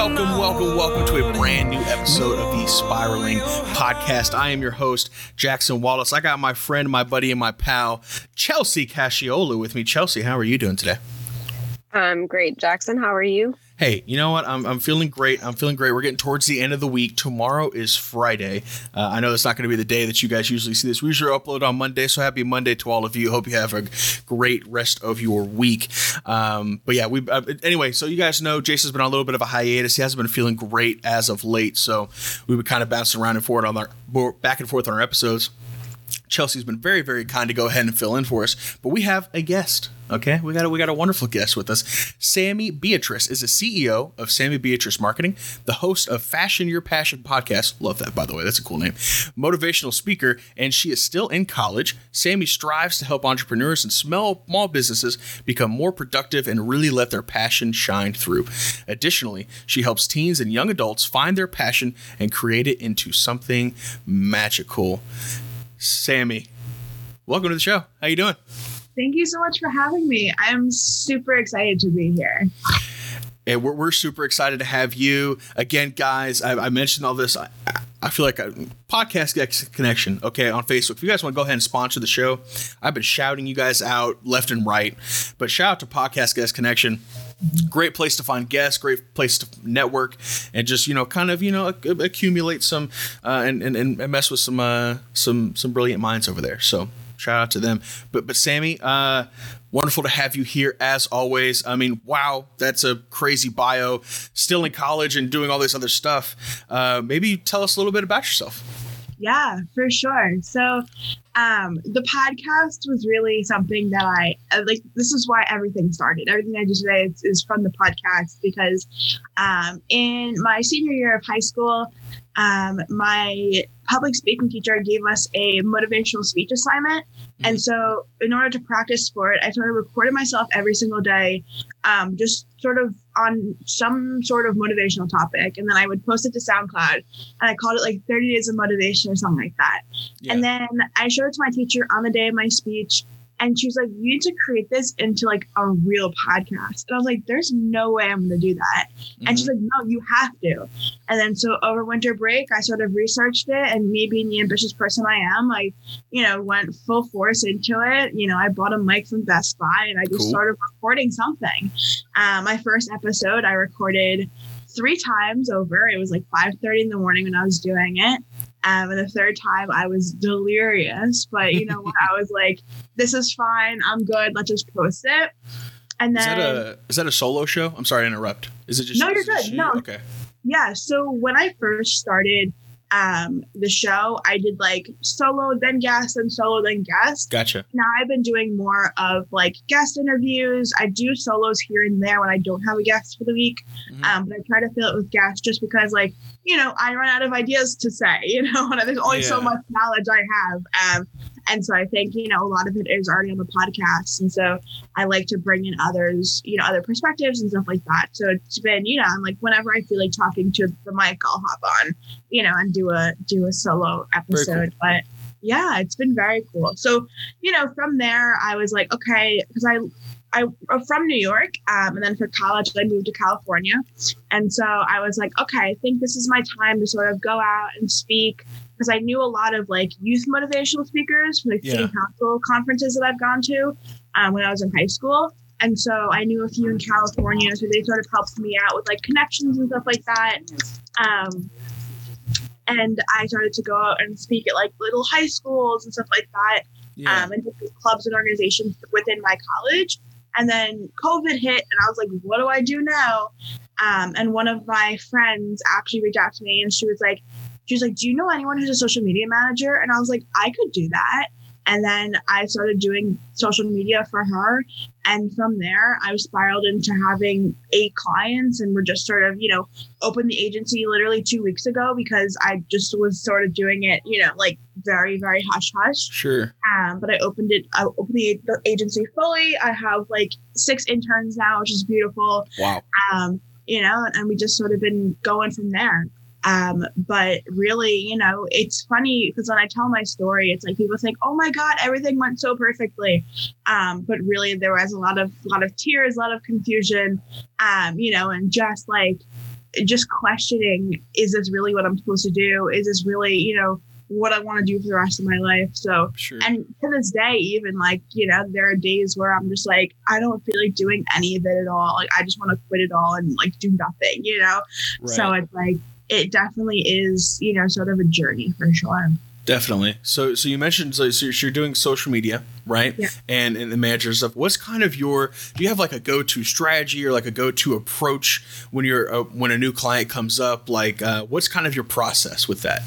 Welcome, welcome, welcome to a brand new episode of the Spiraling Podcast. I am your host, Jackson Wallace. I got my friend, my buddy, and my pal, Chelsea Casciola, with me. Chelsea, how are you doing today? I'm great. Jackson, how are you? Hey, you know what? I'm, I'm feeling great. I'm feeling great. We're getting towards the end of the week. Tomorrow is Friday. Uh, I know it's not going to be the day that you guys usually see this. We usually upload on Monday, so happy Monday to all of you. Hope you have a great rest of your week. Um, but yeah, we uh, anyway. So you guys know Jason's been on a little bit of a hiatus. He hasn't been feeling great as of late, so we've been kind of bouncing around and forth on our back and forth on our episodes. Chelsea's been very, very kind to go ahead and fill in for us. But we have a guest. Okay, we got a, we got a wonderful guest with us. Sammy Beatrice is the CEO of Sammy Beatrice Marketing, the host of Fashion Your Passion podcast. Love that, by the way. That's a cool name. Motivational speaker, and she is still in college. Sammy strives to help entrepreneurs and small small businesses become more productive and really let their passion shine through. Additionally, she helps teens and young adults find their passion and create it into something magical. Sammy, welcome to the show. How you doing? Thank you so much for having me. I'm super excited to be here. And we're, we're super excited to have you again, guys. I, I mentioned all this. I, I feel like a podcast guest connection. Okay, on Facebook. If you guys want to go ahead and sponsor the show, I've been shouting you guys out left and right. But shout out to Podcast Guest Connection. Great place to find guests. Great place to network and just you know kind of you know accumulate some uh, and, and and mess with some uh, some some brilliant minds over there. So shout out to them. But but Sammy, uh, wonderful to have you here as always. I mean, wow, that's a crazy bio. Still in college and doing all this other stuff. Uh, maybe tell us a little bit about yourself. Yeah, for sure. So, um, the podcast was really something that I uh, like. This is why everything started. Everything I do today is, is from the podcast because, um, in my senior year of high school, um, my public speaking teacher gave us a motivational speech assignment. And mm-hmm. so, in order to practice for it, I started recording myself every single day, um, just sort of on some sort of motivational topic. And then I would post it to SoundCloud. And I called it like 30 Days of Motivation or something like that. Yeah. And then I showed it to my teacher on the day of my speech. And she was like, You need to create this into like a real podcast. And I was like, There's no way I'm going to do that. Mm-hmm. And she's mm-hmm. like, No, you have to. And then so over winter break, I sort of researched it. And me being the ambitious person I am, I, you know, went full force into it. You know, I bought a mic from Best Buy and I just cool. started recording something. Um, my first episode, I recorded three times over. It was like 5:30 in the morning when I was doing it. Um, and the third time I was delirious, but you know what? I was like, this is fine. I'm good. Let's just post it. And then. Is that a, is that a solo show? I'm sorry to interrupt. Is it just. No, you're good. You? No. Okay. Yeah. So when I first started um the show i did like solo then guest and solo then guest gotcha now i've been doing more of like guest interviews i do solos here and there when i don't have a guest for the week mm-hmm. um but i try to fill it with guests just because like you know i run out of ideas to say you know there's only yeah. so much knowledge i have um and so I think, you know, a lot of it is already on the podcast. And so I like to bring in others, you know, other perspectives and stuff like that. So it's been, you know, I'm like whenever I feel like talking to the mic, I'll hop on, you know, and do a do a solo episode. Cool. But yeah, it's been very cool. So, you know, from there I was like, okay, because I I, am from New York, um, and then for college, I moved to California. And so I was like, okay, I think this is my time to sort of go out and speak because I knew a lot of like youth motivational speakers from like yeah. city council conferences that I've gone to um, when I was in high school. And so I knew a few in California, so they sort of helped me out with like connections and stuff like that. Um, and I started to go out and speak at like little high schools and stuff like that, yeah. um, and different clubs and organizations within my college. And then COVID hit, and I was like, what do I do now? Um, and one of my friends actually reached out to me, and she was like, she was like, Do you know anyone who's a social media manager? And I was like, I could do that. And then I started doing social media for her. And from there, I spiraled into having eight clients and we're just sort of, you know, opened the agency literally two weeks ago because I just was sort of doing it, you know, like very, very hush hush. Sure. Um, but I opened it, I opened the, the agency fully. I have like six interns now, which is beautiful. Wow. Um, you know, and we just sort of been going from there. Um, but really, you know, it's funny because when I tell my story, it's like people think, "Oh my God, everything went so perfectly," um, but really there was a lot of lot of tears, a lot of confusion, um, you know, and just like just questioning is this really what I'm supposed to do? Is this really, you know, what I want to do for the rest of my life? So, Sure. and to this day, even like, you know, there are days where I'm just like, I don't feel like doing any of it at all. Like, I just want to quit it all and like do nothing, you know? So it's like, it definitely is, you know, sort of a journey for sure. Definitely. So, so you mentioned so, so you're doing social media, right? Yeah. And and the manager stuff. What's kind of your? Do you have like a go-to strategy or like a go-to approach when you're uh, when a new client comes up? Like, uh, what's kind of your process with that?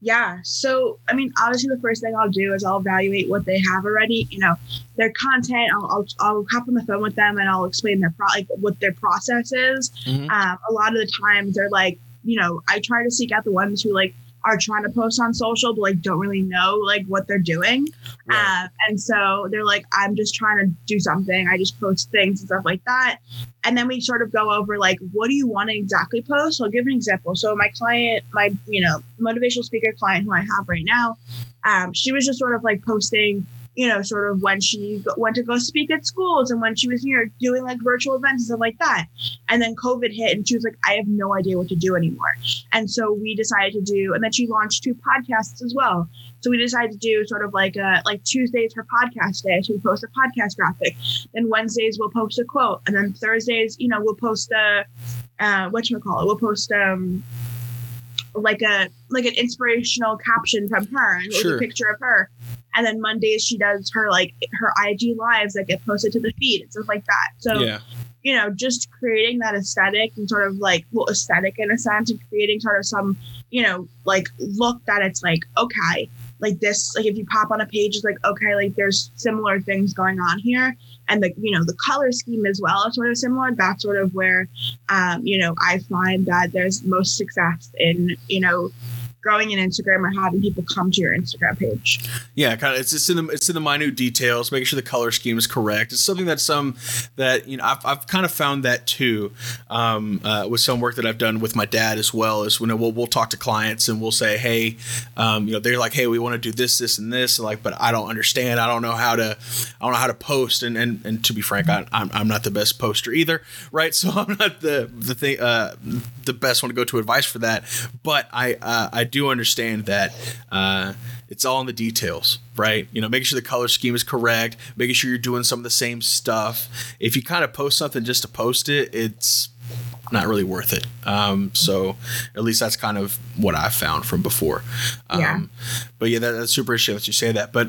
Yeah. So, I mean, obviously, the first thing I'll do is I'll evaluate what they have already. You know, their content. I'll I'll, I'll hop on the phone with them and I'll explain their pro like what their process is. Mhm. Um, a lot of the times they're like, you know, I try to seek out the ones who like are trying to post on social but like don't really know like what they're doing. Right. Uh, and so they're like, I'm just trying to do something. I just post things and stuff like that. And then we sort of go over like, what do you want to exactly post? So I'll give an example. So my client, my you know motivational speaker client who I have right now, um, she was just sort of like posting, you know, sort of when she went to go speak at schools and when she was here doing like virtual events and stuff like that. And then COVID hit and she was like, I have no idea what to do anymore. And so we decided to do, and then she launched two podcasts as well. So we decided to do sort of like a like Tuesdays her podcast day. So we post a podcast graphic. Then Wednesdays we'll post a quote, and then Thursdays, you know, we'll post a uh, what you call it? We'll post um like a like an inspirational caption from her and with Sure. a picture of her. And then Mondays she does her like her IG lives that get posted to the feed and stuff like that. So yeah. you know, just creating that aesthetic and sort of like well, aesthetic in a sense, and creating sort of some, you know, like look that it's like okay, like this, like if you pop on a page, it's like okay, like there's similar things going on here, and the you know the color scheme as well is sort of similar. That's sort of where, um, you know, I find that there's most success in you know growing an Instagram or having people come to your Instagram page. Yeah, kind of. It's just in the it's in the minute details, making sure the color scheme is correct. It's something that some that you know I've, I've kind of found that too um, uh, with some work that I've done with my dad as well. Is when we'll we'll talk to clients and we'll say, hey, um, you know, they're like, hey, we want to do this, this, and this, and like, but I don't understand. I don't know how to I don't know how to post. And and, and to be frank, I, I'm I'm not the best poster either, right? So I'm not the the thing uh, the best one to go to advice for that. But I uh, I do understand that. Uh, it's all in the details, right? You know, making sure the color scheme is correct, making sure you're doing some of the same stuff. If you kind of post something just to post it, it's not really worth it. Um, so at least that's kind of what I've found from before. Um, Yeah. But yeah, that, that's super interesting that you say that. But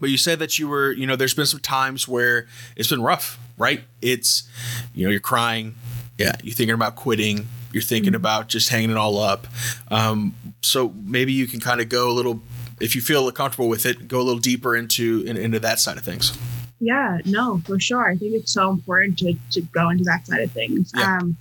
but you said that you were, you know, there's been some times where it's been rough, right? It's, you know, you're crying, yeah, you're thinking about quitting, you're thinking about just hanging it all up. Um, so maybe you can kind of go a little, if you feel comfortable with it, go a little deeper into in, into that side of things. Yeah, no, for sure. I think it's so important to, to go into that side of things. Yeah. Um,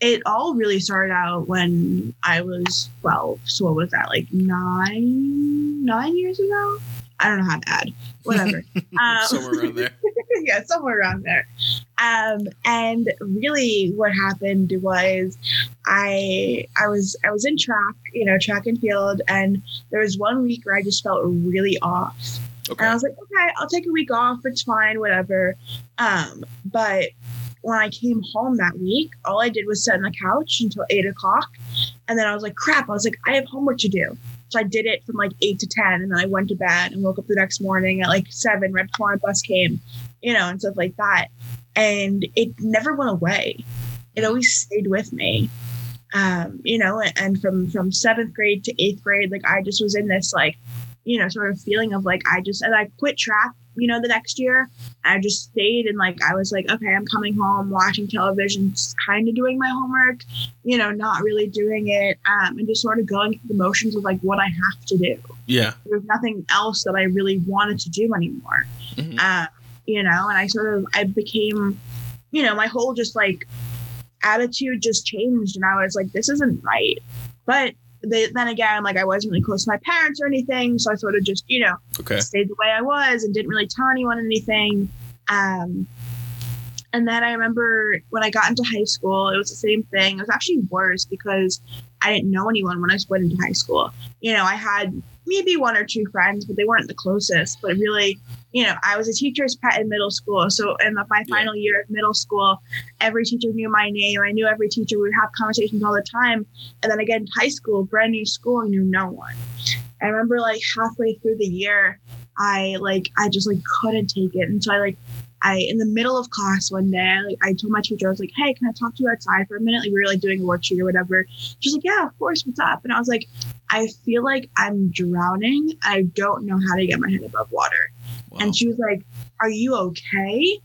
it all really started out when I was 12. So what was that, like nine, nine years ago? I don't know how to add. Whatever. um, Somewhere around there. yeah, somewhere around there. Um, and really, what happened was, I I was I was in track, you know, track and field, and there was one week where I just felt really off. And I was like, okay, I'll take a week off. It's fine, whatever. Um, but when I came home that week, all I did was sit on the couch until eight o'clock. And then I was like, crap, I was like, I have homework to do. So I did it from like eight to 10. And then I went to bed and woke up the next morning at like seven, right before bus came, you know, and stuff like that. And it never went away. It always stayed with me. Um, you know, and, and from from seventh grade to eighth grade, like I just was in this like you know, sort of feeling of like I just and I quit track, you know, the next year. I just stayed and like I was like, okay, I'm coming home, watching television, just kind of doing my homework, you know, not really doing it, um, and just sort of going through the motions of like what I have to do. Yeah. There's nothing else that I really wanted to do anymore, Mhm. uh, you know, and I sort of I became, you know, my whole just like attitude just changed, and I was like, this isn't right, but. They, then again, like I wasn't really close to my parents or anything, so I sort of just, you know, Okay. stayed the way I was and didn't really tell anyone anything. Um, and then I remember when I got into high school, it was the same thing. It was actually worse because I didn't know anyone when I went into high school. You know, I had maybe one or two friends, but they weren't the closest. But really, you know, I was a teacher's pet in middle school. So in the, my Yeah. final year of middle school, every teacher knew my name. I knew every teacher. We would have conversations all the time. And then again, high school, brand new school, I knew no one. I remember like halfway through the year, I like I just like couldn't take it, and so I like I in the middle of class one day, I, like I told my teacher, I was like, "Hey, can I talk to you outside for a minute?" Like we were like doing a worksheet or whatever. She's like, "Yeah, of course. What's up?" And I was like, "I feel like I'm drowning. I don't know how to get my head above water." Wow. And she was like, Are you okay?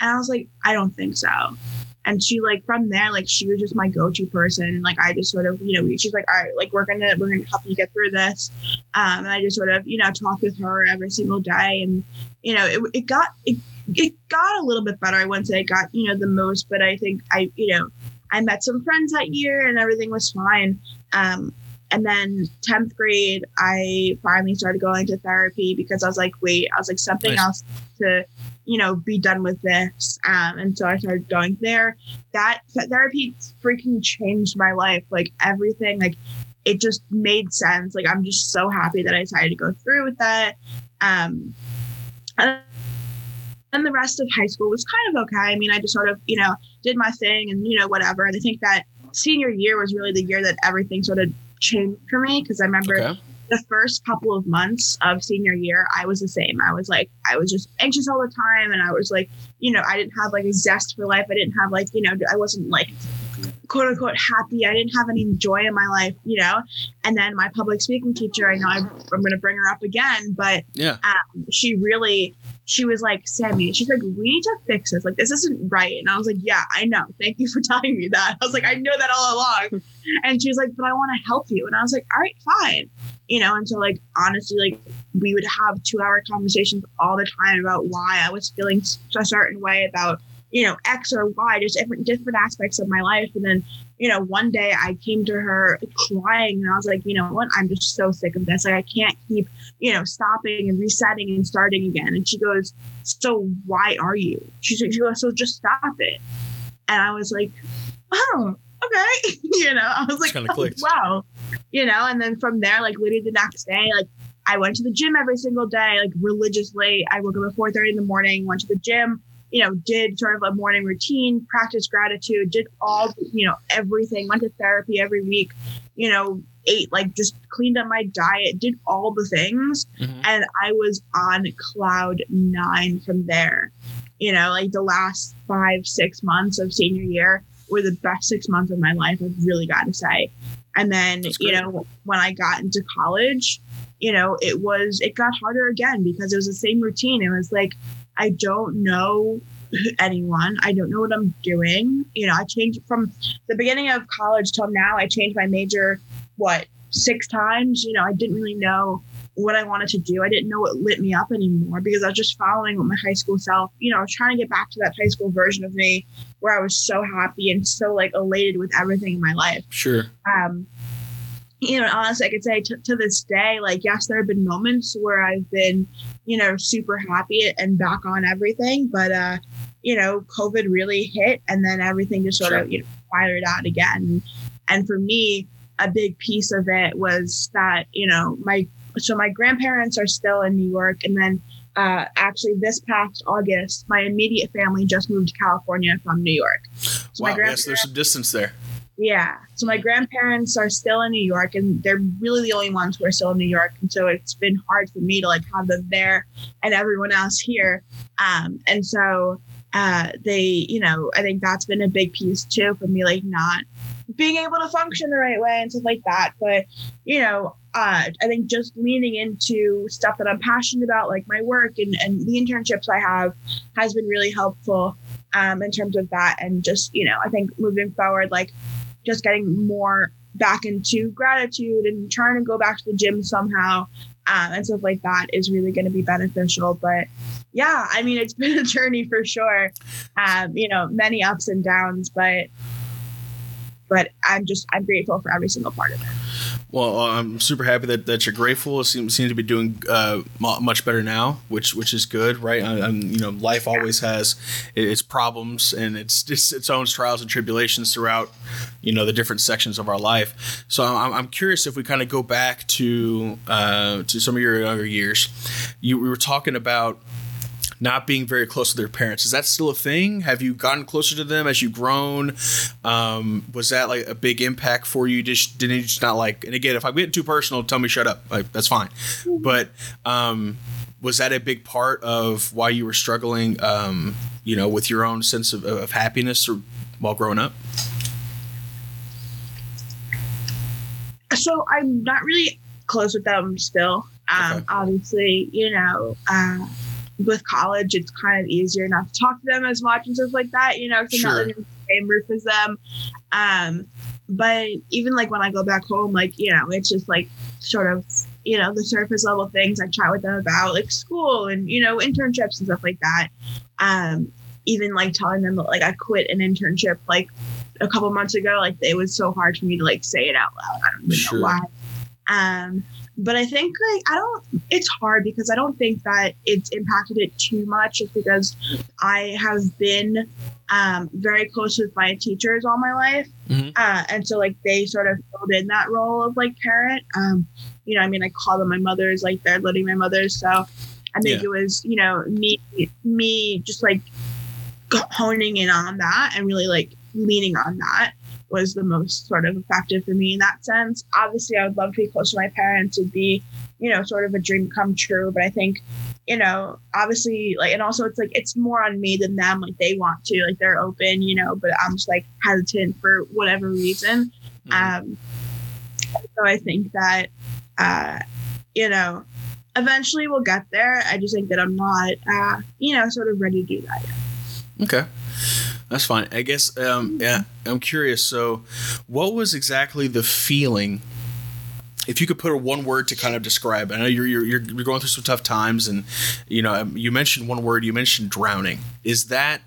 And I was like, I don't think so. And she like from there, like she was just my go-to person. Like I just sort of, you know, she's like, all right, like we're gonna we're gonna help you get through this. Um, and I just sort of, you know, talk with her every single day. And, you know, it, it got it it got a little bit better. I wouldn't say it got, you know, the most, but I think I, you know, I met some friends that year and everything was fine. Um, and then 10th grade, I finally started going to therapy because I was like, wait, I was like, something Nice. else to, you know, be done with this. Um, and so I started going there. That, therapy freaking changed my life. Like everything, like it just made sense. Like I'm just so happy that I decided to go through with that. Um, and and the rest of high school was kind of okay. I mean, I just sort of, you know, did my thing and, you know, whatever. And I think that senior year was really the year that everything sort of changed for me because I remember okay. the first couple of months of senior year, I was the same. I was like, I was just anxious all the time. And I was like, you know, I didn't have like a zest for life. I didn't have like, you know, I wasn't like quote unquote happy. I didn't have any joy in my life, you know? And then my public speaking teacher, I know I'm, I'm going to bring her up again, but Yeah. um, she really, she was like, Sammy, she's like, we need to fix this. Like, this isn't right. And I was like, yeah, I know. Thank you for telling me that. I was like, I know that all along. And she was like, but I want to help you. And I was like, all right, fine. You know, and so like, honestly, like we would have two hour conversations all the time about why I was feeling a certain way about, you know, X or Y, just different, different aspects of my life. And then, you know, one day I came to her crying and I was like, you know what? I'm just so sick of this. Like, I can't keep, you know, stopping and resetting and starting again. And she goes, so why are you? She's like, she goes, so just stop it. And I was like, oh, okay. you know, I was like, oh, wow. You know, and then from there, like literally the next day, like I went to the gym every single day, like religiously. I woke up at 4:30 in the morning, went to the gym, you know, did sort of a morning routine, practiced gratitude, did all, you know, everything, went to therapy every week, you know, ate like just cleaned up my diet, did all the things. Mhm. And I was on cloud nine from there. You know, like the last five, six months of senior year were the best six months of my life, I've really got to say. And then, you know, when I got into college, you know, it was, it got harder again because it was the same routine. It was like, I don't know anyone. I don't know what I'm doing. You know, I changed from the beginning of college till now. I changed my major, what, six times? You know, I didn't really know what I wanted to do. I didn't know what lit me up anymore because I was just following what my high school self, you know, I was trying to get back to that high school version of me where I was so happy and so like elated with everything in my life Sure. um you know honestly i could say t- to this day like yes there have been moments where i've been you know super happy and back on everything but uh you know covid really hit and then everything just sort Sure. of you know fired out again and for me a big piece of it was that you know my so my grandparents are still in new york and then uh, actually this past august my immediate family just moved to california from new york so my wow. Yes, there's some distance there. Yeah. So my grandparents are still in New York and they're really the only ones who are still in New York. And so it's been hard for me to like have them there and everyone else here. Um, and so uh, they, you know, I think that's been a big piece too for me, like not being able to function the right way and stuff like that. But, you know, uh, I think just leaning into stuff that I'm passionate about, like my work and, and the internships I have, has been really helpful um, in terms of that. And just, you know, I think moving forward, like just getting more back into gratitude and trying to go back to the gym somehow um, and stuff like that is really going to be beneficial. But yeah, I mean, it's been a journey for sure. Um, you know, many ups and downs, but but I'm just I'm grateful for every single part of it. Well, I'm super happy that, that you're grateful. It seems, seems to be doing uh, much better now, which which is good, right? I, you know, life always has its problems and its, its its own trials and tribulations throughout, you know, the different sections of our life. So I'm, I'm curious if we kind of go back to uh, to some of your younger years. You we were talking about not being very close to their parents. Is that still a thing? Have you gotten closer to them as you've grown? Um, was that like a big impact for you? Just didn't you just not like? And again, if I'm getting too personal, tell me shut up. Like that's fine. But um, was that a big part of why you were struggling? Um, you know, with your own sense of, of happiness or while growing up? So I'm not really close with them still. Um, Okay. Obviously, you know, uh, with college, it's kind of easier not to talk to them as much and stuff like that, you know, because I'm not living in the same roof as them. Um, but even like when I go back home, like, you know, it's just like sort of, you know, the surface level things I chat with them about, like school and, you know, internships and stuff like that. Um, even like telling them that like I quit an internship like a couple months ago, like it was so hard for me to like say it out loud. I don't even Sure. know why. Um, but I think like I don't. It's hard because I don't think that it's impacted it too much, just because I have been um, very close with my teachers all my life, Mhm. uh, and so like they sort of filled in that role of like parent. Um, you know, I mean, I call them my mothers, like they're literally my mothers. So I think Yeah. it was, you know, me, me just like honing in on that and really like leaning on that was the most sort of effective for me in that sense. Obviously, I would love to be close to my parents. It'd be, you know, sort of a dream come true. But I think, you know, obviously, like, and also it's like it's more on me than them. Like they want to, like they're open, you know, but I'm just like hesitant for whatever reason. Mhm. Um, so I think that, uh, you know, eventually we'll get there. I just think that I'm not, uh, you know, sort of ready to do that yet. Okay. That's fine. I guess um yeah, I'm curious. So what was exactly the feeling if you could put a one word to kind of describe, I know you're, you're you're going through some tough times, and you know um, you mentioned one word. You mentioned drowning. Is that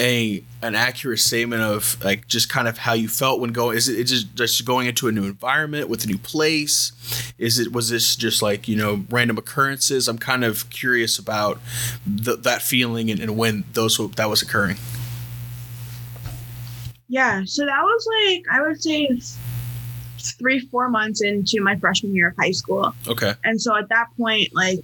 a an accurate statement of like just kind of how you felt when going? Is it it's just just going into a new environment with a new place? Is it was this just like you know random occurrences? I'm kind of curious about th- that feeling and, and when those that was occurring. Yeah, so that was like I would say three, four months into my freshman year of high school. Okay. And so at that point, like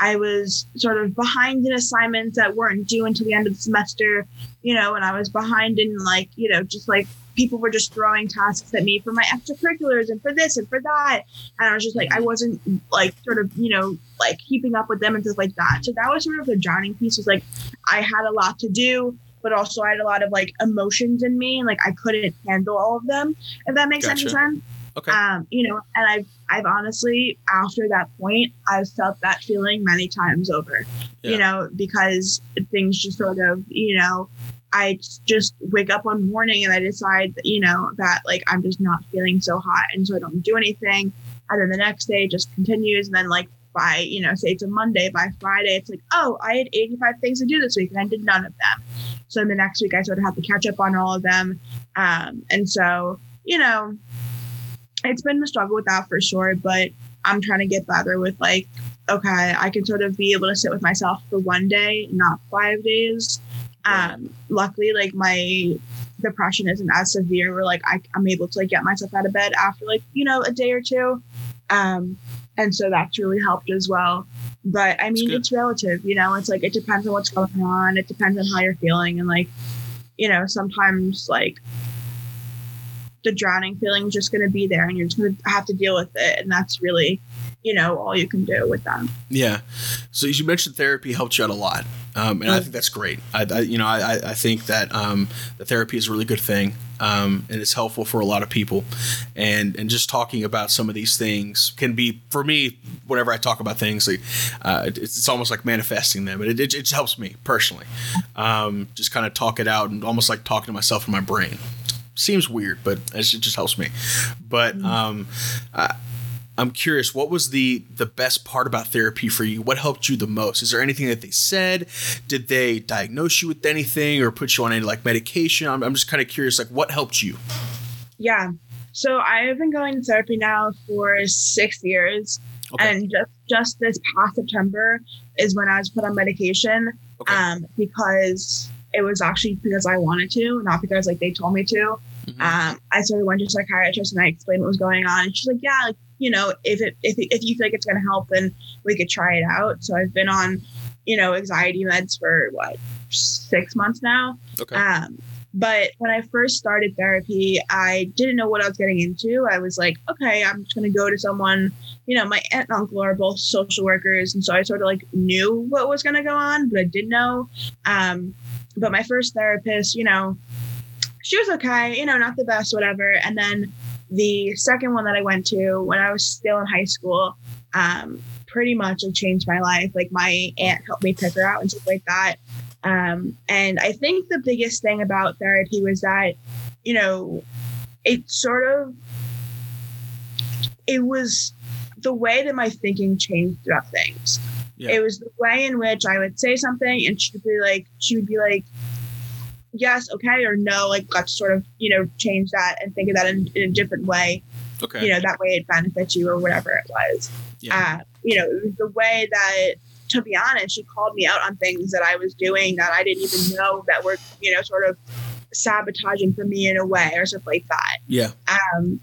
I was sort of behind in assignments that weren't due until the end of the semester, you know, and I was behind in like, you know, just like people were just throwing tasks at me for my extracurriculars and for this and for that. And I was just like, I wasn't like sort of, you know, like keeping up with them and stuff like that. So that was sort of the drowning piece was like I had a lot to do, but also I had a lot of like emotions in me and like I couldn't handle all of them, if that makes Gotcha. any sense Okay. um, you know, and I've I've honestly after that point I've felt that feeling many times over. Yeah. You know, because things just sort of, you know, I just wake up one morning and I decide, that, you know, that like I'm just not feeling so hot, and so I don't do anything. And then the next day it just continues, and then like by you know, say it's a Monday, by Friday it's like, oh, I had 85 things to do this week, and I did none of them. So in the next week I sort of have to catch up on all of them, um, and so you know, it's been a struggle with that for sure, but I'm trying to get better with like, okay, I can sort of be able to sit with myself for one day, not five days. Um, luckily, like my depression isn't as severe where like I, I'm able to like get myself out of bed after like, you know, a day or two. Um, and so that's really helped as well. But I mean, it's relative, you know, it's like it depends on what's going on, it depends on how you're feeling, and like, you know, sometimes like the drowning feeling is just going to be there and you're just going to have to deal with it and that's really you know all you can do with them Yeah. So as you mentioned therapy helped you out a lot, um, and I Mm. think that's great. I, I you know, I, I- I think that um, the therapy is a really good thing, um, and it's helpful for a lot of people. And and just talking about some of these things can be for me. Whenever I talk about things, like uh, it's, it's almost like manifesting them, and it, it, it helps me personally. Um, just kind of talk it out, and almost like talking to myself in my brain. Seems weird, but it just helps me. But um, I, I'm curious, what was the the best part about therapy for you? What helped you the most? Is there anything that they said? Did they diagnose you with anything or put you on any like medication? I'm, I'm just kind of curious, like what helped you? yeah so i have been going to therapy now for six years Okay. and just just this past september is when i was put on medication Okay. um because it was actually because i wanted to not because like they told me to Mhm. um, I sort of went to a psychiatrist and I explained what was going on. And she's like, yeah, like, you know, if it if, if you think it's going to help, then we could try it out. So I've been on, you know, anxiety meds for what six months now. Okay. Um, but when I first started therapy, I didn't know what I was getting into. I was like, okay, I'm just going to go to someone, you know, my aunt and uncle are both social workers. And so I sort of like knew what was going to go on, but I didn't know. Um, but my first therapist, you know, she was okay, you know, not the best, whatever. And then the second one that I went to when I was still in high school, um, pretty much changed my life. Like my aunt helped me pick her out and stuff like that. Um, and I think the biggest thing about therapy was that, you know, it sort of it was the way that my thinking changed about things. Yeah. It was the way in which I would say something and she'd be like, she would be like, yes, okay, or no, like let's sort of, you know, change that and think of that in, in a different way. Okay. You know, that way it benefits you or whatever it was. Yeah. Uh, you know, it was the way that, to be honest, she called me out on things that I was doing that I didn't even know that were, you know, sort of sabotaging for me in a way or stuff like that. yeah. Um,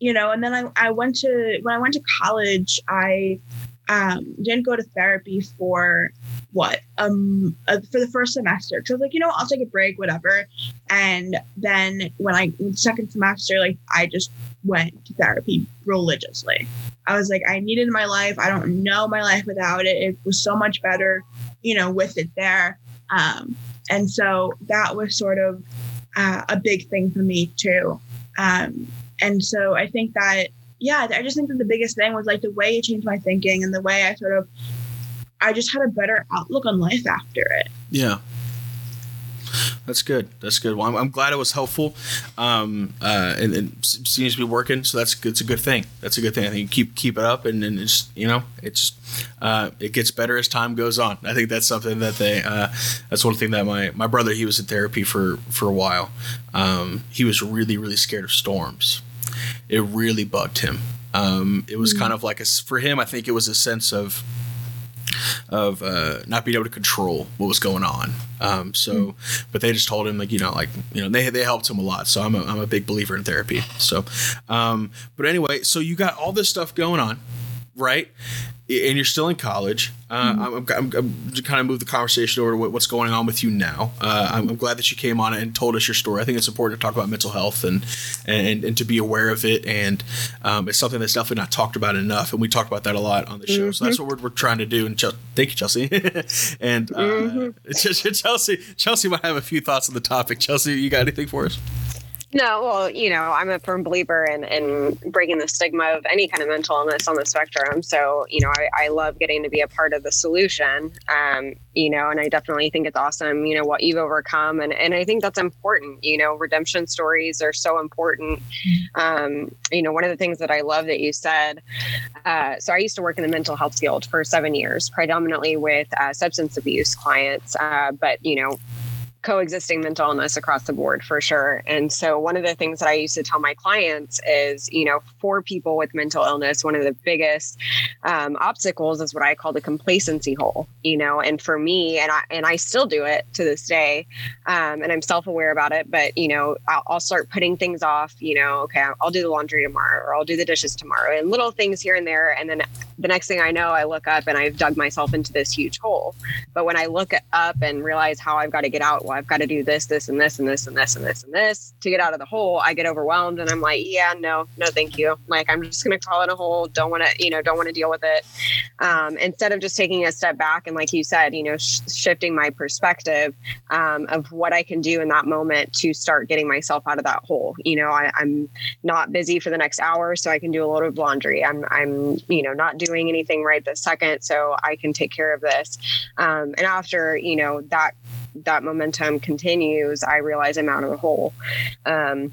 you know, and then I, I went to, when I went to college, I um, didn't go to therapy for what? Um uh, for the first semester. Because I was like you know I'll take a break whatever. And then when I second semester like I just went to therapy religiously. I was like I needed my life. I don't know my life without it. It was so much better you know with it there. Um and so that was sort of uh, a big thing for me too. Um and so I think that yeah, I just think that the biggest thing was like the way it changed my thinking and the way I sort of, I just had a better outlook on life after it. Yeah. That's good. That's good. Well, I'm, I'm glad it was helpful, um, uh, and, s- seems to be working. So that's. It's a good thing. That's a good thing. I think keep keep it up, and, and it's you know it's uh, it gets better as time goes on. I think that's something that they uh, that's one thing that my my brother he was in therapy for for a while. Um, he was really really scared of storms. It really bugged him. Um, it was kind of like a for him. I think it was a sense of of uh, not being able to control what was going on. Um, so, but they just told him like you know like you know they they helped him a lot. So I'm a, I'm a big believer in therapy. So, um, but anyway, so you got all this stuff going on, right? And you're still in college. Uh, I'm, I'm, I'm, I'm to kind of move the conversation over to what, what's going on with you now. Uh, I'm, I'm glad that you came on and told us your story. I think it's important to talk about mental health and and, and to be aware of it. And um, it's something that's definitely not talked about enough. And we talk about that a lot on the show. So that's what we're, we're trying to do. And thank you, Chelsea. and uh, just, Chelsea, Chelsea might have a few thoughts on the topic. Chelsea, you got anything for us? No, well, you know, I'm a firm believer in, in breaking the stigma of any kind of mental illness on the spectrum. So, you know, I, I love getting to be a part of the solution, um, you know, and I definitely think it's awesome, you know, what you've overcome. And, and I think that's important. You know, redemption stories are so important. Um, you know, one of the things that I love that you said, uh, so I used to work in the mental health field for seven years, predominantly with uh, substance abuse clients, uh, but, you know, coexisting mental illness across the board for sure. And so one of the things that I used to tell my clients is, you know, for people with mental illness, one of the biggest um, obstacles is what I call the complacency hole, you know, and for me, and I, and I still do it to this day. Um, and I'm self-aware about it, but you know, I'll, I'll start putting things off, you know, okay, I'll, I'll do the laundry tomorrow or I'll do the dishes tomorrow and little things here and there. And then the next thing I know, I look up and I've dug myself into this huge hole. But when I look up and realize how I've got to get out, well, I've got to do this, this, and this, and this, and this, and this, and this to get out of the hole, I get overwhelmed and I'm like, yeah, no, no, thank you. Like, I'm just going to crawl in a hole. Don't want to, you know, don't want to deal with it. Um, instead of just taking a step back and, like you said, you know, sh- shifting my perspective um, of what I can do in that moment to start getting myself out of that hole. You know, I, I'm not busy for the next hour, so I can do a load of laundry. I'm, I'm, you know, not doing anything right this second, so I can take care of this. Um, and after, you know, that that momentum continues, I realize I'm out of the hole. Um,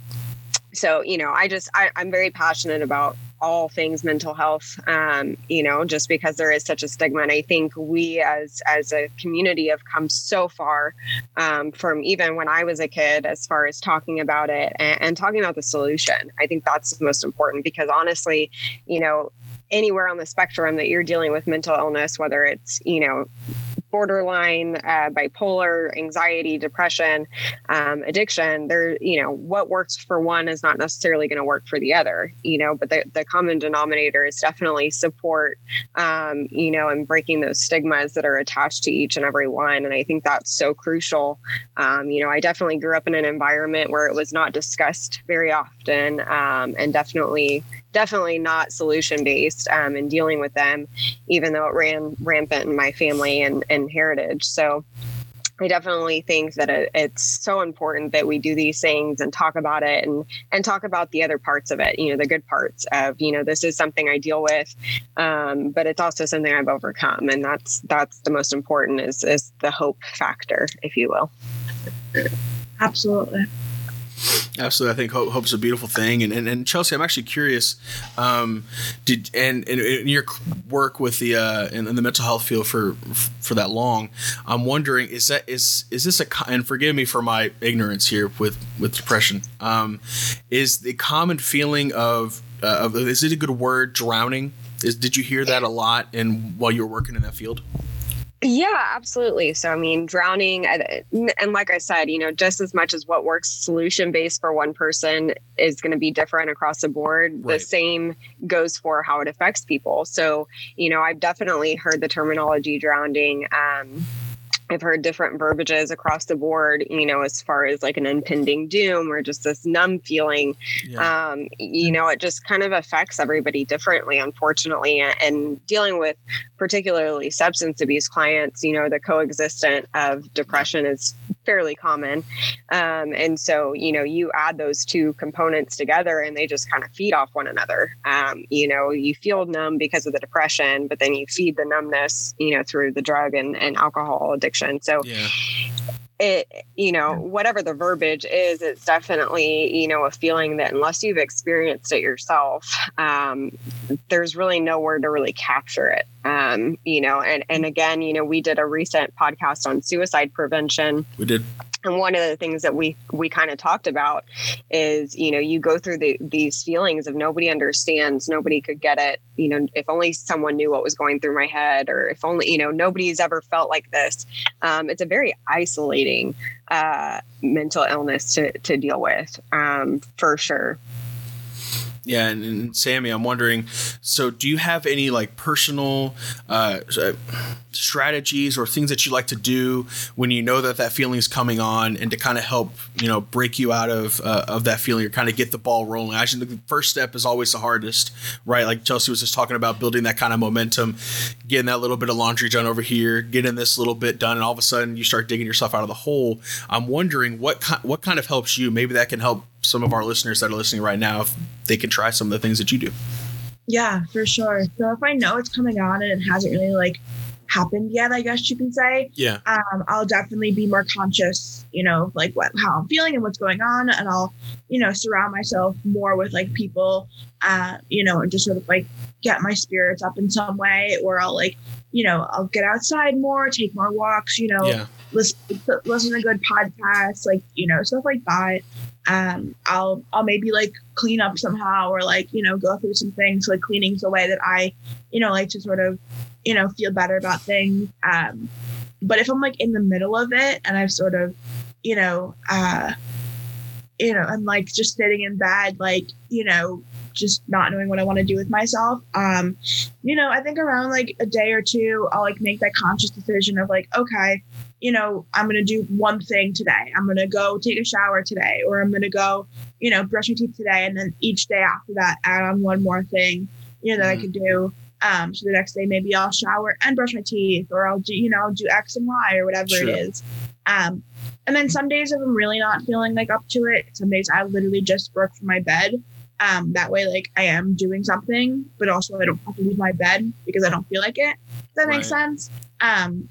so, you know, I just I, I'm very passionate about all things mental health um, you know just because there is such a stigma and i think we as as a community have come so far um, from even when i was a kid as far as talking about it and, and talking about the solution i think that's the most important because honestly you know anywhere on the spectrum that you're dealing with mental illness whether it's you know borderline, uh, bipolar, anxiety, depression, um, addiction, there, you know, what works for one is not necessarily going to work for the other, you know, but the, the common denominator is definitely support, um, you know, and breaking those stigmas that are attached to each and every one. And I think that's so crucial. Um, you know, I definitely grew up in an environment where it was not discussed very often um, and definitely definitely not solution based um, in dealing with them, even though it ran rampant in my family and, and heritage. So I definitely think that it, it's so important that we do these things and talk about it and and talk about the other parts of it. You know, the good parts of you know this is something I deal with, um, but it's also something I've overcome, and that's that's the most important is is the hope factor, if you will. Absolutely. Absolutely, I think hope, hope's a beautiful thing, and, and, and Chelsea, I'm actually curious. Um, did and, and in your work with the uh, in, in, the mental health field for for that long, I'm wondering is that is is this a and forgive me for my ignorance here with with depression. Um, is the common feeling of uh, of is it a good word drowning? Is did you hear that a lot in while you were working in that field? Yeah, absolutely. So, I mean, drowning, and like I said, you know, just as much as what works solution based for one person is going to be different across the board, right. the same goes for how it affects people. So, you know, I've definitely heard the terminology drowning. Um, I've heard different verbiages across the board, you know, as far as like an impending doom or just this numb feeling. Yeah. Um, you know, it just kind of affects everybody differently, unfortunately. And dealing with particularly substance abuse clients, you know, the coexistent of depression is fairly common. Um, and so, you know, you add those two components together and they just kind of feed off one another. Um, you know, you feel numb because of the depression, but then you feed the numbness, you know, through the drug and, and alcohol addiction So yeah. it, you know, whatever the verbiage is, it's definitely, you know, a feeling that unless you've experienced it yourself, um, there's really nowhere to really capture it. Um, you know, and, and again, you know, we did a recent podcast on suicide prevention. We did and one of the things that we we kind of talked about is you know you go through the, these feelings of nobody understands nobody could get it. You know if only someone knew what was going through my head or if only you know nobody's ever felt like this. Um, it's a very isolating uh, mental illness to, to deal with um, for sure yeah, and, and, Sammy, I'm wondering. So, do you have any like personal uh, strategies or things that you like to do when you know that that feeling is coming on, and to kind of help you know break you out of uh, of that feeling or kind of get the ball rolling? I think the first step is always the hardest, right? Like Chelsea was just talking about building that kind of momentum, getting that little bit of laundry done over here, getting this little bit done, and all of a sudden you start digging yourself out of the hole. I'm wondering what what kind of helps you. Maybe that can help some of our listeners that are listening right now if they can try some of the things that you do. Yeah, for sure. So if I know it's coming on and it hasn't really like happened yet, I guess you can say. Yeah. Um, I'll definitely be more conscious, you know, like what how I'm feeling and what's going on, and I'll, you know, surround myself more with like people, uh, you know, and just sort of like get my spirits up in some way, or I'll like, you know, I'll get outside more, take more walks, you know, yeah. listen listen to good podcasts, like you know, stuff like that um, I'll I'll maybe like clean up somehow or like you know go through some things like cleaning's a way that I you know like to sort of you know feel better about things. Um, but if I'm like in the middle of it and I've sort of you know uh, you know I'm like just sitting in bed like you know just not knowing what I want to do with myself. Um, you know, I think around like a day or two, I'll like make that conscious decision of like, okay, you know, I'm going to do one thing today. I'm going to go take a shower today, or I'm going to go, you know, brush my teeth today. And then each day after that, add on one more thing, you know, that mm-hmm. I could do. Um, so the next day, maybe I'll shower and brush my teeth, or I'll do, you know, do X and Y or whatever sure. it is. Um, and then some days if I'm really not feeling like up to it, some days I literally just work from my bed. Um, that way, like I am doing something, but also I don't have to leave my bed because I don't feel like it. Does that right. make sense? Um,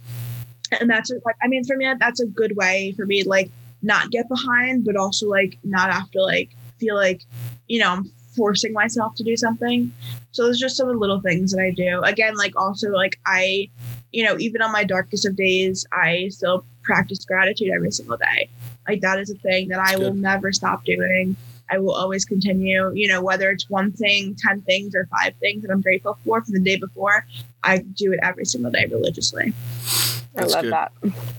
and that's like i mean for me that's a good way for me like not get behind but also like not have to like feel like you know i'm forcing myself to do something so there's just some of the little things that i do again like also like i you know even on my darkest of days i still practice gratitude every single day like that is a thing that i good. will never stop doing I will always continue, you know, whether it's one thing, 10 things, or five things that I'm grateful for from the day before, I do it every single day religiously. I love good. that.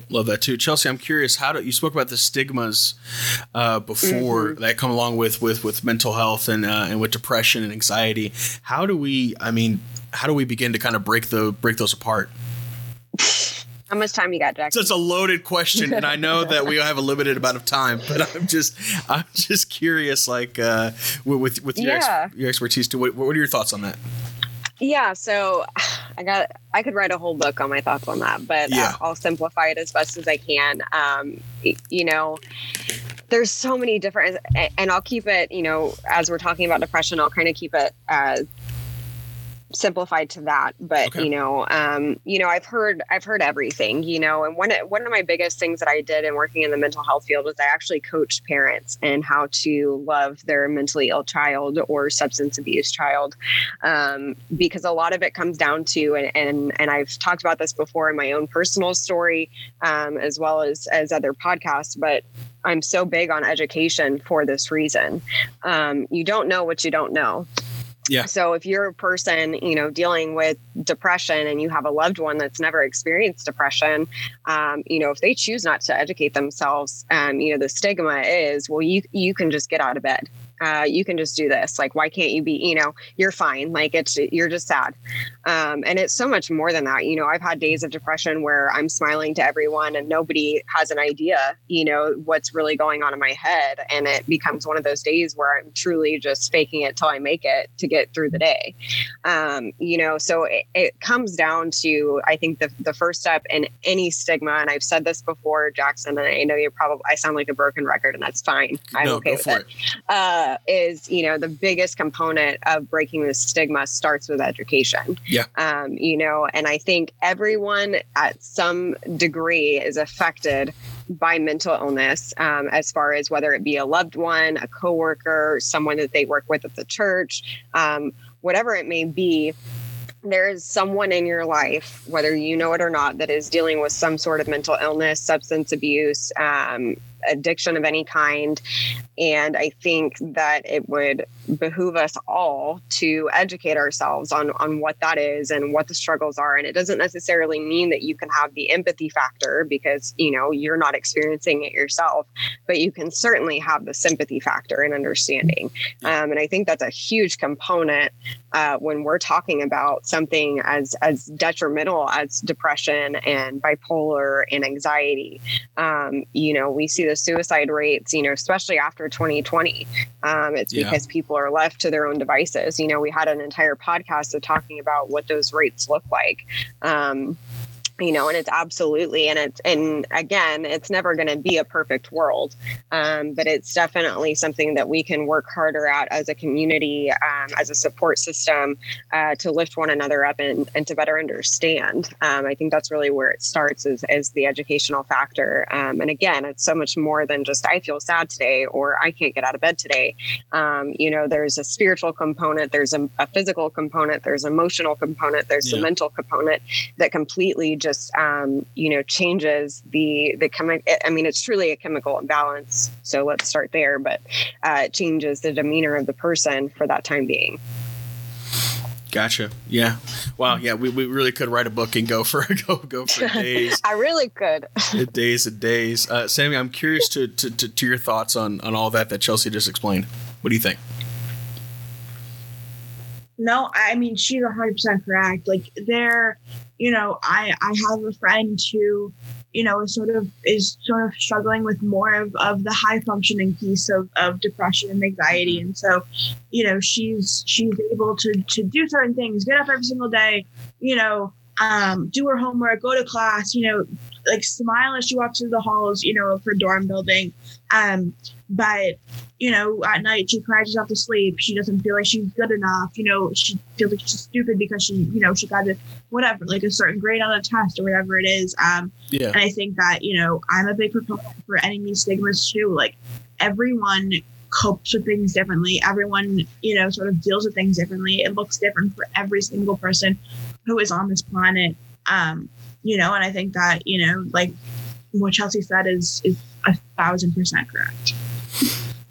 Love that too, Chelsea. I'm curious how do you spoke about the stigmas uh, before mm-hmm. that come along with with with mental health and uh, and with depression and anxiety. How do we? I mean, how do we begin to kind of break the break those apart? How much time you got, Jack? So it's a loaded question, and I know that we have a limited amount of time, but I'm just I'm just curious, like uh, with with your yeah. ex- your expertise. To what, what are your thoughts on that? Yeah, so I got I could write a whole book on my thoughts on that, but uh, yeah. I'll, I'll simplify it as best as I can. Um, you know, there's so many different, and I'll keep it. You know, as we're talking about depression, I'll kind of keep it uh, simplified to that but okay. you know um, you know i've heard i've heard everything you know and one one of my biggest things that i did in working in the mental health field was i actually coached parents and how to love their mentally ill child or substance abuse child um, because a lot of it comes down to and, and and i've talked about this before in my own personal story um, as well as as other podcasts but i'm so big on education for this reason um, you don't know what you don't know yeah. So if you're a person, you know, dealing with depression and you have a loved one that's never experienced depression, um, you know, if they choose not to educate themselves, um, you know, the stigma is, well, you you can just get out of bed uh, you can just do this. Like, why can't you be, you know, you're fine. Like, it's, you're just sad. Um, and it's so much more than that. You know, I've had days of depression where I'm smiling to everyone and nobody has an idea, you know, what's really going on in my head. And it becomes one of those days where I'm truly just faking it till I make it to get through the day. Um, you know, so it, it comes down to, I think, the, the first step in any stigma. And I've said this before, Jackson, and I know you're probably, I sound like a broken record, and that's fine. I'm no, okay with it. it. Uh, is you know the biggest component of breaking the stigma starts with education. Yeah. Um, you know and i think everyone at some degree is affected by mental illness um, as far as whether it be a loved one a coworker someone that they work with at the church um, whatever it may be there is someone in your life, whether you know it or not, that is dealing with some sort of mental illness, substance abuse, um, addiction of any kind. And I think that it would behoove us all to educate ourselves on, on what that is and what the struggles are. And it doesn't necessarily mean that you can have the empathy factor because, you know, you're not experiencing it yourself, but you can certainly have the sympathy factor and understanding. Um, and I think that's a huge component uh, when we're talking about something as, as detrimental as depression and bipolar and anxiety. Um, you know, we see the suicide rates, you know, especially after 2020. Um, it's because yeah. people are left to their own devices. You know, we had an entire podcast of talking about what those rates look like. Um, you know and it's absolutely and it's and again it's never going to be a perfect world um, but it's definitely something that we can work harder at as a community um, as a support system uh, to lift one another up and, and to better understand. Um, i think that's really where it starts is, is the educational factor. Um, and again it's so much more than just i feel sad today or i can't get out of bed today. Um, you know there's a spiritual component there's a, a physical component there's emotional component there's yeah. a mental component that completely just um, you know changes the the chemical. I mean, it's truly a chemical imbalance. So let's start there. But uh, it changes the demeanor of the person for that time being. Gotcha. Yeah. Wow. Yeah. We, we really could write a book and go for a go go for days. I really could. days and days. Uh, Sammy, I'm curious to, to, to to your thoughts on on all that that Chelsea just explained. What do you think? No, I mean she's hundred percent correct. Like there, you know, I I have a friend who, you know, is sort of is sort of struggling with more of, of the high functioning piece of, of depression and anxiety. And so, you know, she's she's able to to do certain things, get up every single day, you know, um, do her homework, go to class, you know, like smile as she walks through the halls, you know, of her dorm building. Um, but you know, at night she cries herself to sleep. She doesn't feel like she's good enough. You know, she feels like she's stupid because she, you know, she got a whatever, like a certain grade on a test or whatever it is. Um, yeah. And I think that you know, I'm a big proponent for ending these stigmas too. Like everyone copes with things differently. Everyone, you know, sort of deals with things differently. It looks different for every single person who is on this planet. Um, you know, and I think that, you know, like what Chelsea said is is a thousand percent correct.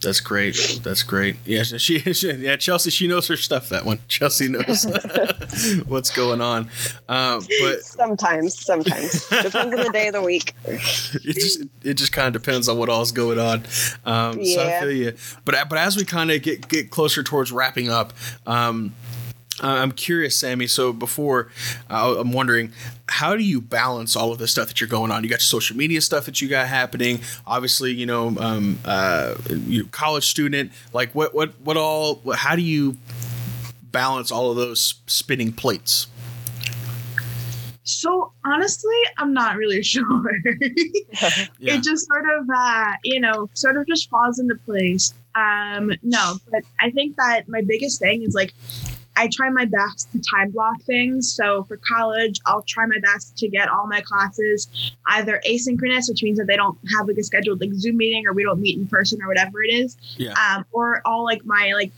That's great. That's great. Yeah, she, she, yeah Chelsea. She knows her stuff. That one. Chelsea knows what's going on. Uh, but sometimes, sometimes depends on the day of the week. It just it just kind of depends on what all's going on. Um, yeah. So I feel you. But but as we kind of get get closer towards wrapping up. Um, I'm curious, Sammy. So before, uh, I'm wondering, how do you balance all of the stuff that you're going on? You got your social media stuff that you got happening. Obviously, you know, um, uh, you college student. Like, what, what, what all? How do you balance all of those spinning plates? So honestly, I'm not really sure. yeah. It just sort of, uh, you know, sort of just falls into place. Um, no, but I think that my biggest thing is like I try my best to time block things. So for college, I'll try my best to get all my classes either asynchronous, which means that they don't have like a scheduled like Zoom meeting or we don't meet in person or whatever it is. Yeah. Um, or all like my like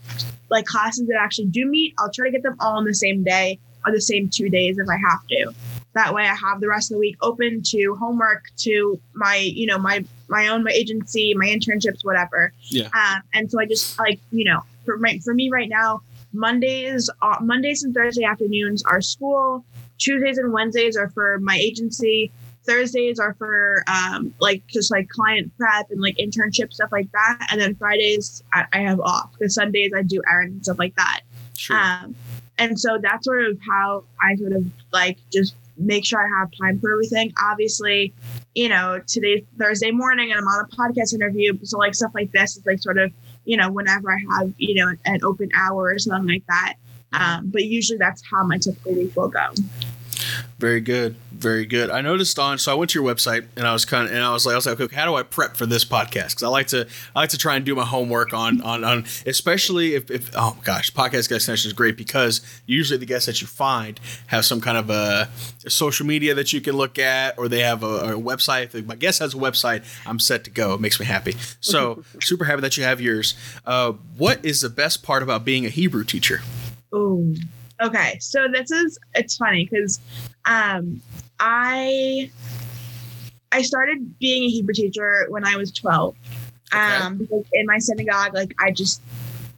like classes that actually do meet, I'll try to get them all on the same day or the same two days if I have to. That way I have the rest of the week open to homework, to my, you know, my my own my agency, my internships, whatever. Yeah. Um, and so I just like, you know, for my, for me right now, Mondays, uh, Mondays and Thursday afternoons are school. Tuesdays and Wednesdays are for my agency. Thursdays are for um, like just like client prep and like internship stuff like that. And then Fridays I, I have off. The Sundays I do errands and stuff like that. Sure. Um, and so that's sort of how I sort of like just make sure I have time for everything. Obviously, you know, today's Thursday morning and I'm on a podcast interview. So like stuff like this is like sort of you know, whenever I have, you know, an open hour or something like that. Um, but usually that's how my typical week will go. Very good, very good. I noticed on so I went to your website and I was kind of and I was like I was like okay how do I prep for this podcast because I like to I like to try and do my homework on on on especially if, if oh gosh podcast guest session is great because usually the guests that you find have some kind of a, a social media that you can look at or they have a, a website. If my guest has a website, I'm set to go. It makes me happy. So super happy that you have yours. Uh, what is the best part about being a Hebrew teacher? Oh Okay, so this is it's funny because um, I I started being a Hebrew teacher when I was twelve. Okay. Um, because in my synagogue, like I just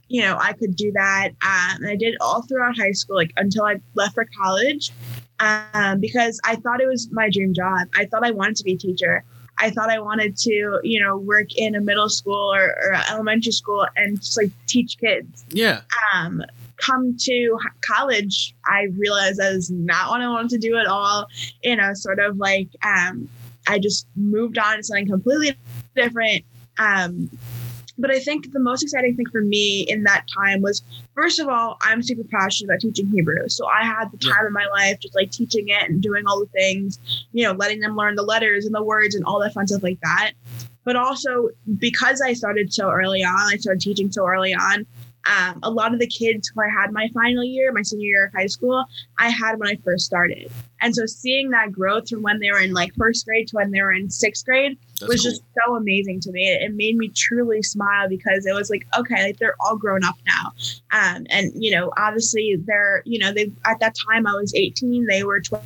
you know I could do that. Um, and I did all throughout high school, like until I left for college. Um, because I thought it was my dream job. I thought I wanted to be a teacher. I thought I wanted to, you know, work in a middle school or, or elementary school and just like teach kids. Yeah. Um, come to college, I realized that is not what I wanted to do at all. You know, sort of like um, I just moved on to something completely different. Um, but I think the most exciting thing for me in that time was, first of all, I'm super passionate about teaching Hebrew. So I had the time yeah. of my life just like teaching it and doing all the things, you know, letting them learn the letters and the words and all that fun stuff like that. But also because I started so early on, I started teaching so early on, um, a lot of the kids who I had my final year, my senior year of high school, I had when I first started. And so seeing that growth from when they were in like first grade to when they were in sixth grade That's was cool. just so amazing to me. It, made me truly smile because it was like, okay, like they're all grown up now. Um, and, you know, obviously they're, you know, they at that time I was 18, they were 12.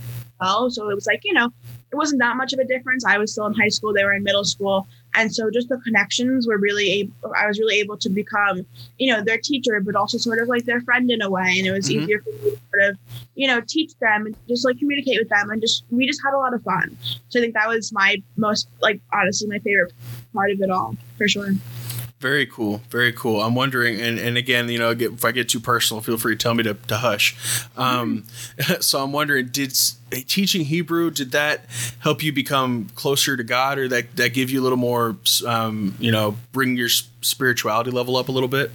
So it was like, you know, it wasn't that much of a difference. I was still in high school, they were in middle school. And so just the connections were really able, I was really able to become, you know, their teacher, but also sort of like their friend in a way. And it was mm-hmm. easier for me to sort of, you know, teach them and just like communicate with them. And just, we just had a lot of fun. So I think that was my most, like, honestly, my favorite part of it all, for sure. Very cool. Very cool. I'm wondering, and, and again, you know, if I get too personal, feel free to tell me to, to hush. Um, so I'm wondering, did teaching Hebrew, did that help you become closer to God or that, that give you a little more, um, you know, bring your spirituality level up a little bit?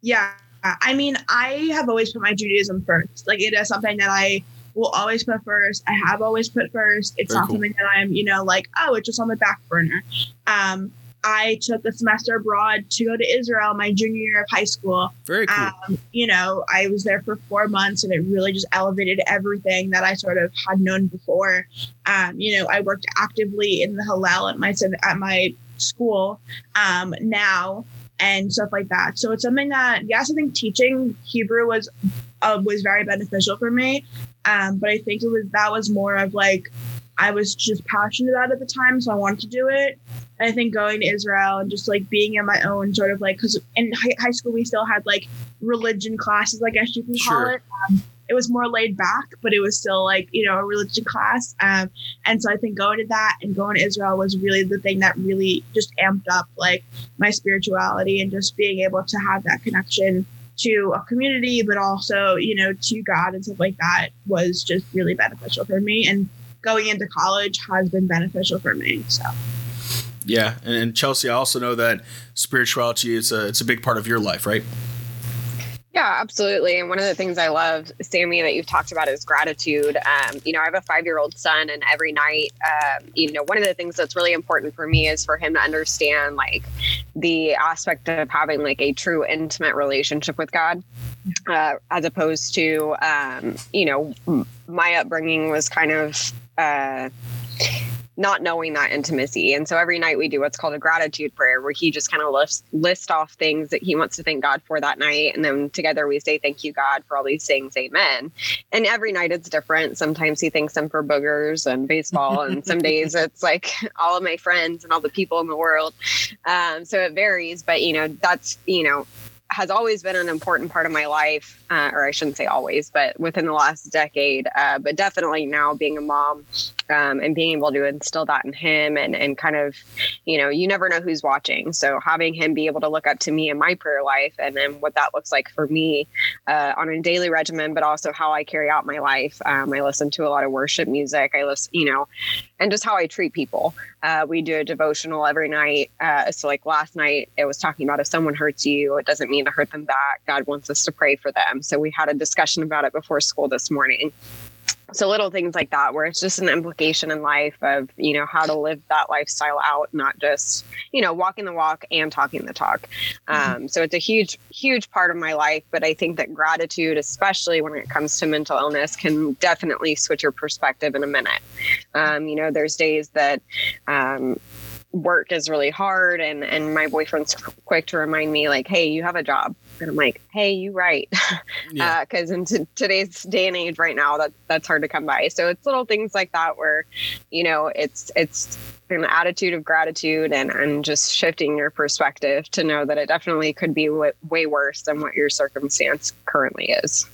Yeah. I mean, I have always put my Judaism first. Like it is something that I will always put first. I have always put first. It's Very not cool. something that I'm, you know, like, oh, it's just on the back burner. Um, I took a semester abroad to go to Israel my junior year of high school. Very cool. Um, you know, I was there for four months and it really just elevated everything that I sort of had known before. Um, you know, I worked actively in the Hillel at my at my school um, now and stuff like that. So it's something that yes, I think teaching Hebrew was uh, was very beneficial for me. Um, but I think it was that was more of like I was just passionate about at the time, so I wanted to do it. And I think going to Israel and just like being in my own sort of like, because in high, high, school we still had like religion classes, I guess you can call sure. it. Um, it was more laid back, but it was still like you know a religion class. Um, and so I think going to that and going to Israel was really the thing that really just amped up like my spirituality and just being able to have that connection to a community, but also you know to God and stuff like that was just really beneficial for me. And going into college has been beneficial for me. So. Yeah, and Chelsea, I also know that spirituality is a it's a big part of your life, right? Yeah, absolutely. And one of the things I love, Sammy, that you've talked about is gratitude. Um, you know, I have a five year old son, and every night, um, you know, one of the things that's really important for me is for him to understand like the aspect of having like a true intimate relationship with God, uh, as opposed to, um, you know, my upbringing was kind of. Uh, not knowing that intimacy. And so every night we do what's called a gratitude prayer where he just kind of lists list off things that he wants to thank God for that night. And then together we say, Thank you, God, for all these things. Amen. And every night it's different. Sometimes he thanks them for boogers and baseball. and some days it's like all of my friends and all the people in the world. Um, so it varies. But, you know, that's, you know, has always been an important part of my life, uh, or I shouldn't say always, but within the last decade. Uh, but definitely now being a mom um, and being able to instill that in him and, and kind of, you know, you never know who's watching. So having him be able to look up to me in my prayer life and then what that looks like for me uh, on a daily regimen, but also how I carry out my life. Um, I listen to a lot of worship music. I listen, you know, and just how I treat people. Uh, we do a devotional every night. Uh, so, like last night, it was talking about if someone hurts you, it doesn't mean to hurt them back. God wants us to pray for them. So, we had a discussion about it before school this morning so little things like that where it's just an implication in life of you know how to live that lifestyle out not just you know walking the walk and talking the talk mm-hmm. um, so it's a huge huge part of my life but i think that gratitude especially when it comes to mental illness can definitely switch your perspective in a minute um, you know there's days that um, work is really hard and and my boyfriend's quick to remind me like hey you have a job. And i'm like hey you right. Because yeah. uh, in t- today's day and age right now that that's hard to come by. So it's little things like that where you know it's it's an attitude of gratitude and and just shifting your perspective to know that it definitely could be w- way worse than what your circumstance currently is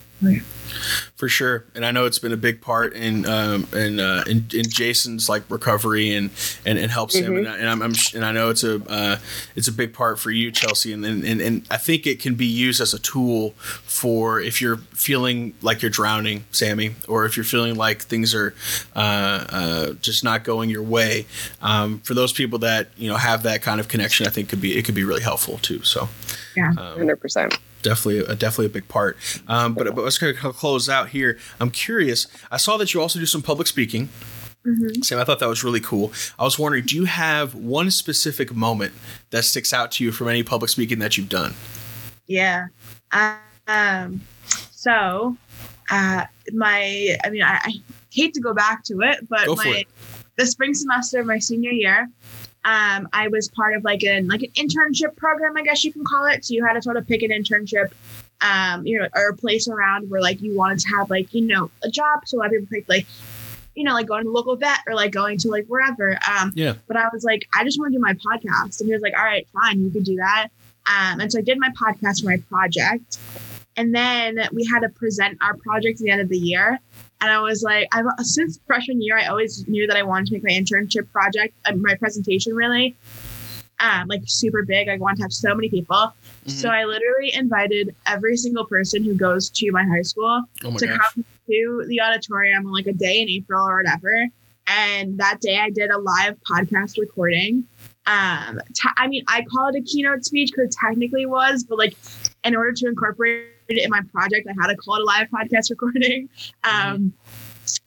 for sure, and I know it's been a big part in um, in, uh, in, in Jason's like recovery and and, and helps mm-hmm. him, and, and I'm, I'm, and I know it's a uh, it's a big part for you, Chelsea, and, and and I think it can be used as a tool for if you're feeling like you're drowning, Sammy, or if you're feeling like things are uh, uh, just not going your way. Um, for those people that you know have that kind of connection, I think could be it could be really helpful too. So, yeah, um, hundred um, percent definitely a, definitely a big part. Um, but but let's kind of close out here. I'm curious. I saw that you also do some public speaking. Mm-hmm. Sam, I thought that was really cool. I was wondering, do you have one specific moment that sticks out to you from any public speaking that you've done? Yeah. Um. So, uh, my, I mean, I, I hate to go back to it, but my it. the spring semester of my senior year, um, I was part of like an like an internship program, I guess you can call it. So you had to sort of pick an internship, um, you know, or a place around where like you wanted to have like you know a job. So a lot of people picked like, you know, like going to the local vet or like going to like wherever. Um, yeah. But I was like, I just want to do my podcast, and he was like, All right, fine, you can do that. Um, and so I did my podcast for my project, and then we had to present our project at the end of the year. And I was like, I've since freshman year, I always knew that I wanted to make my internship project, uh, my presentation really, um, like super big. I want to have so many people. Mm-hmm. So I literally invited every single person who goes to my high school oh to gosh. come to the auditorium on like a day in April or whatever. And that day I did a live podcast recording. Um, t- I mean, I call it a keynote speech because it technically was, but like in order to incorporate it in my project. I had to call it a live podcast recording. Um,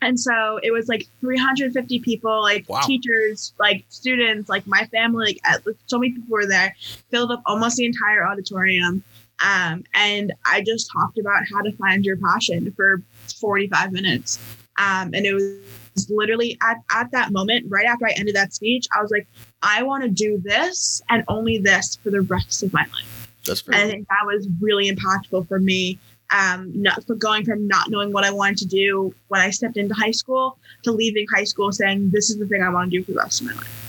and so it was like 350 people, like wow. teachers, like students, like my family, like so many people were there, filled up almost the entire auditorium. Um, and I just talked about how to find your passion for 45 minutes. Um, and it was literally at, at that moment, right after I ended that speech, I was like, I want to do this and only this for the rest of my life. That's I think that was really impactful for me. um, not going from not knowing what I wanted to do when I stepped into high school to leaving high school saying this is the thing I want to do for the rest of my life.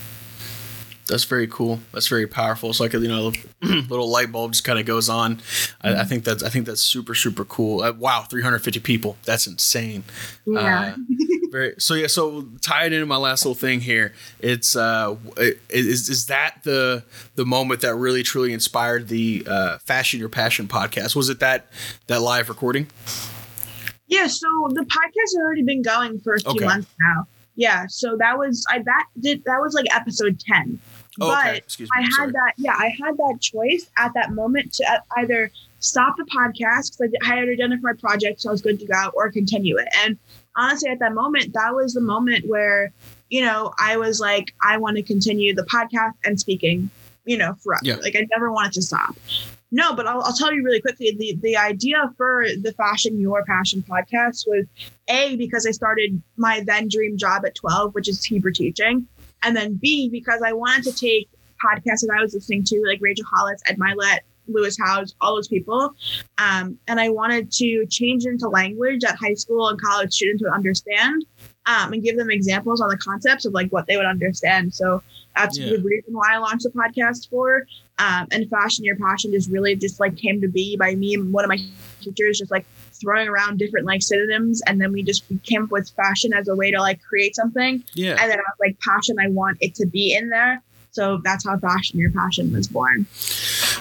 That's very cool. That's very powerful. It's like a, you know, little light bulb just kind of goes on. I, I, think that's I think that's super super cool. Uh, wow, 350 people. That's insane. Yeah. Uh, very so yeah. So tie it into my last little thing here. It's uh, is is that the the moment that really truly inspired the uh, Fashion Your Passion podcast? Was it that that live recording? Yeah. So the podcast has already been going for a few okay. months now. Yeah. So that was I that did that was like episode 10. Oh, but okay. I had Sorry. that, yeah, I had that choice at that moment to uh, either stop the podcast because I had identified projects, so I was good to go, or continue it. And honestly, at that moment, that was the moment where, you know, I was like, I want to continue the podcast and speaking, you know, forever. Yeah. Like I never wanted to stop. No, but I'll, I'll tell you really quickly. The the idea for the Fashion Your Passion podcast was a because I started my then dream job at 12, which is Hebrew teaching. And then B, because I wanted to take podcasts that I was listening to, like Rachel Hollis, Ed Mylett, Lewis Howes, all those people. Um, and I wanted to change into language that high school and college students would understand um, and give them examples on the concepts of like what they would understand. So that's yeah. the reason why I launched the podcast for. Um, and Fashion Your Passion just really just like came to be by me and one of my teachers just like throwing around different like synonyms and then we just came up with fashion as a way to like create something. Yeah. And then I was like passion i want it to be in there. So that's how fashion your passion was born.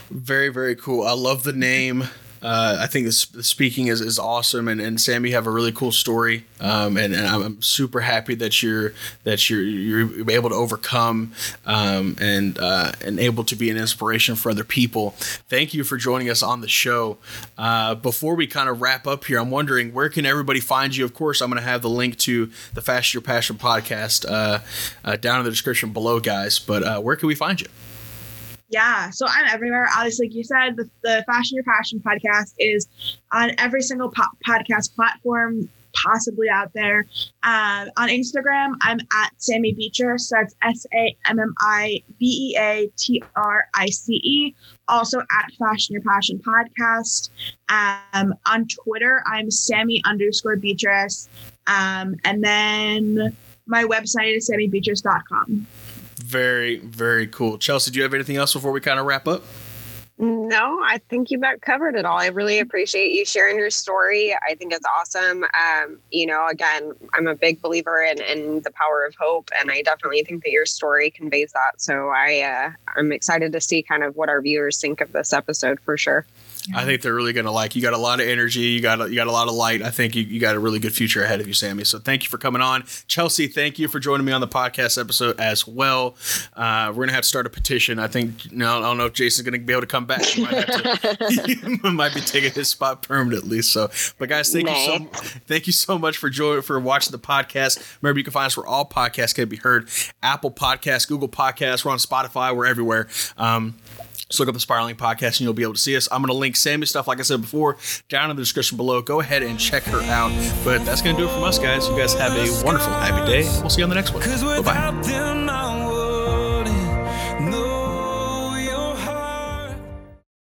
Very very cool. I love the name uh, I think the, speaking is, is awesome, and, and Sam, you have a really cool story, um, and, and, I'm super happy that you're that you're you're able to overcome um, and uh, and able to be an inspiration for other people. Thank you for joining us on the show. Uh, before we kind of wrap up here, I'm wondering where can everybody find you? Of course, I'm going to have the link to the Fashion Your Passion podcast uh, uh, down in the description below, guys. But uh, where can we find you? Yeah, so I'm everywhere. Obviously, like you said, the, the Fashion Your Passion podcast is on every single po- podcast platform possibly out there. Uh, on Instagram, I'm at Sammy Beatrice. So that's S A M M I B E A T R I C E. Also at Fashion Your Passion podcast. Um, on Twitter, I'm Sammy underscore Beatrice. Um, and then my website is sammybeatrice.com. Very, very cool. Chelsea, do you have anything else before we kind of wrap up? No, I think you about covered it all. I really appreciate you sharing your story. I think it's awesome. Um, you know, again, I'm a big believer in, in the power of hope, and I definitely think that your story conveys that. So I uh, I'm excited to see kind of what our viewers think of this episode for sure. I think they're really going to like. You got a lot of energy. You got a, you got a lot of light. I think you, you got a really good future ahead of you, Sammy. So thank you for coming on, Chelsea. Thank you for joining me on the podcast episode as well. Uh, we're gonna have to start a petition. I think. No, I don't know if Jason's gonna be able to come back. He might, to, he might be taking his spot permanently. So, but guys, thank you so thank you so much for joining for watching the podcast. Remember, you can find us where all podcasts can be heard: Apple Podcasts, Google Podcasts. We're on Spotify. We're everywhere. Um, just look up the Spiraling Podcast and you'll be able to see us. I'm going to link Sammy's stuff, like I said before, down in the description below. Go ahead and check her out. But that's going to do it from us, guys. You guys have a wonderful, happy day. We'll see you on the next one. Bye bye.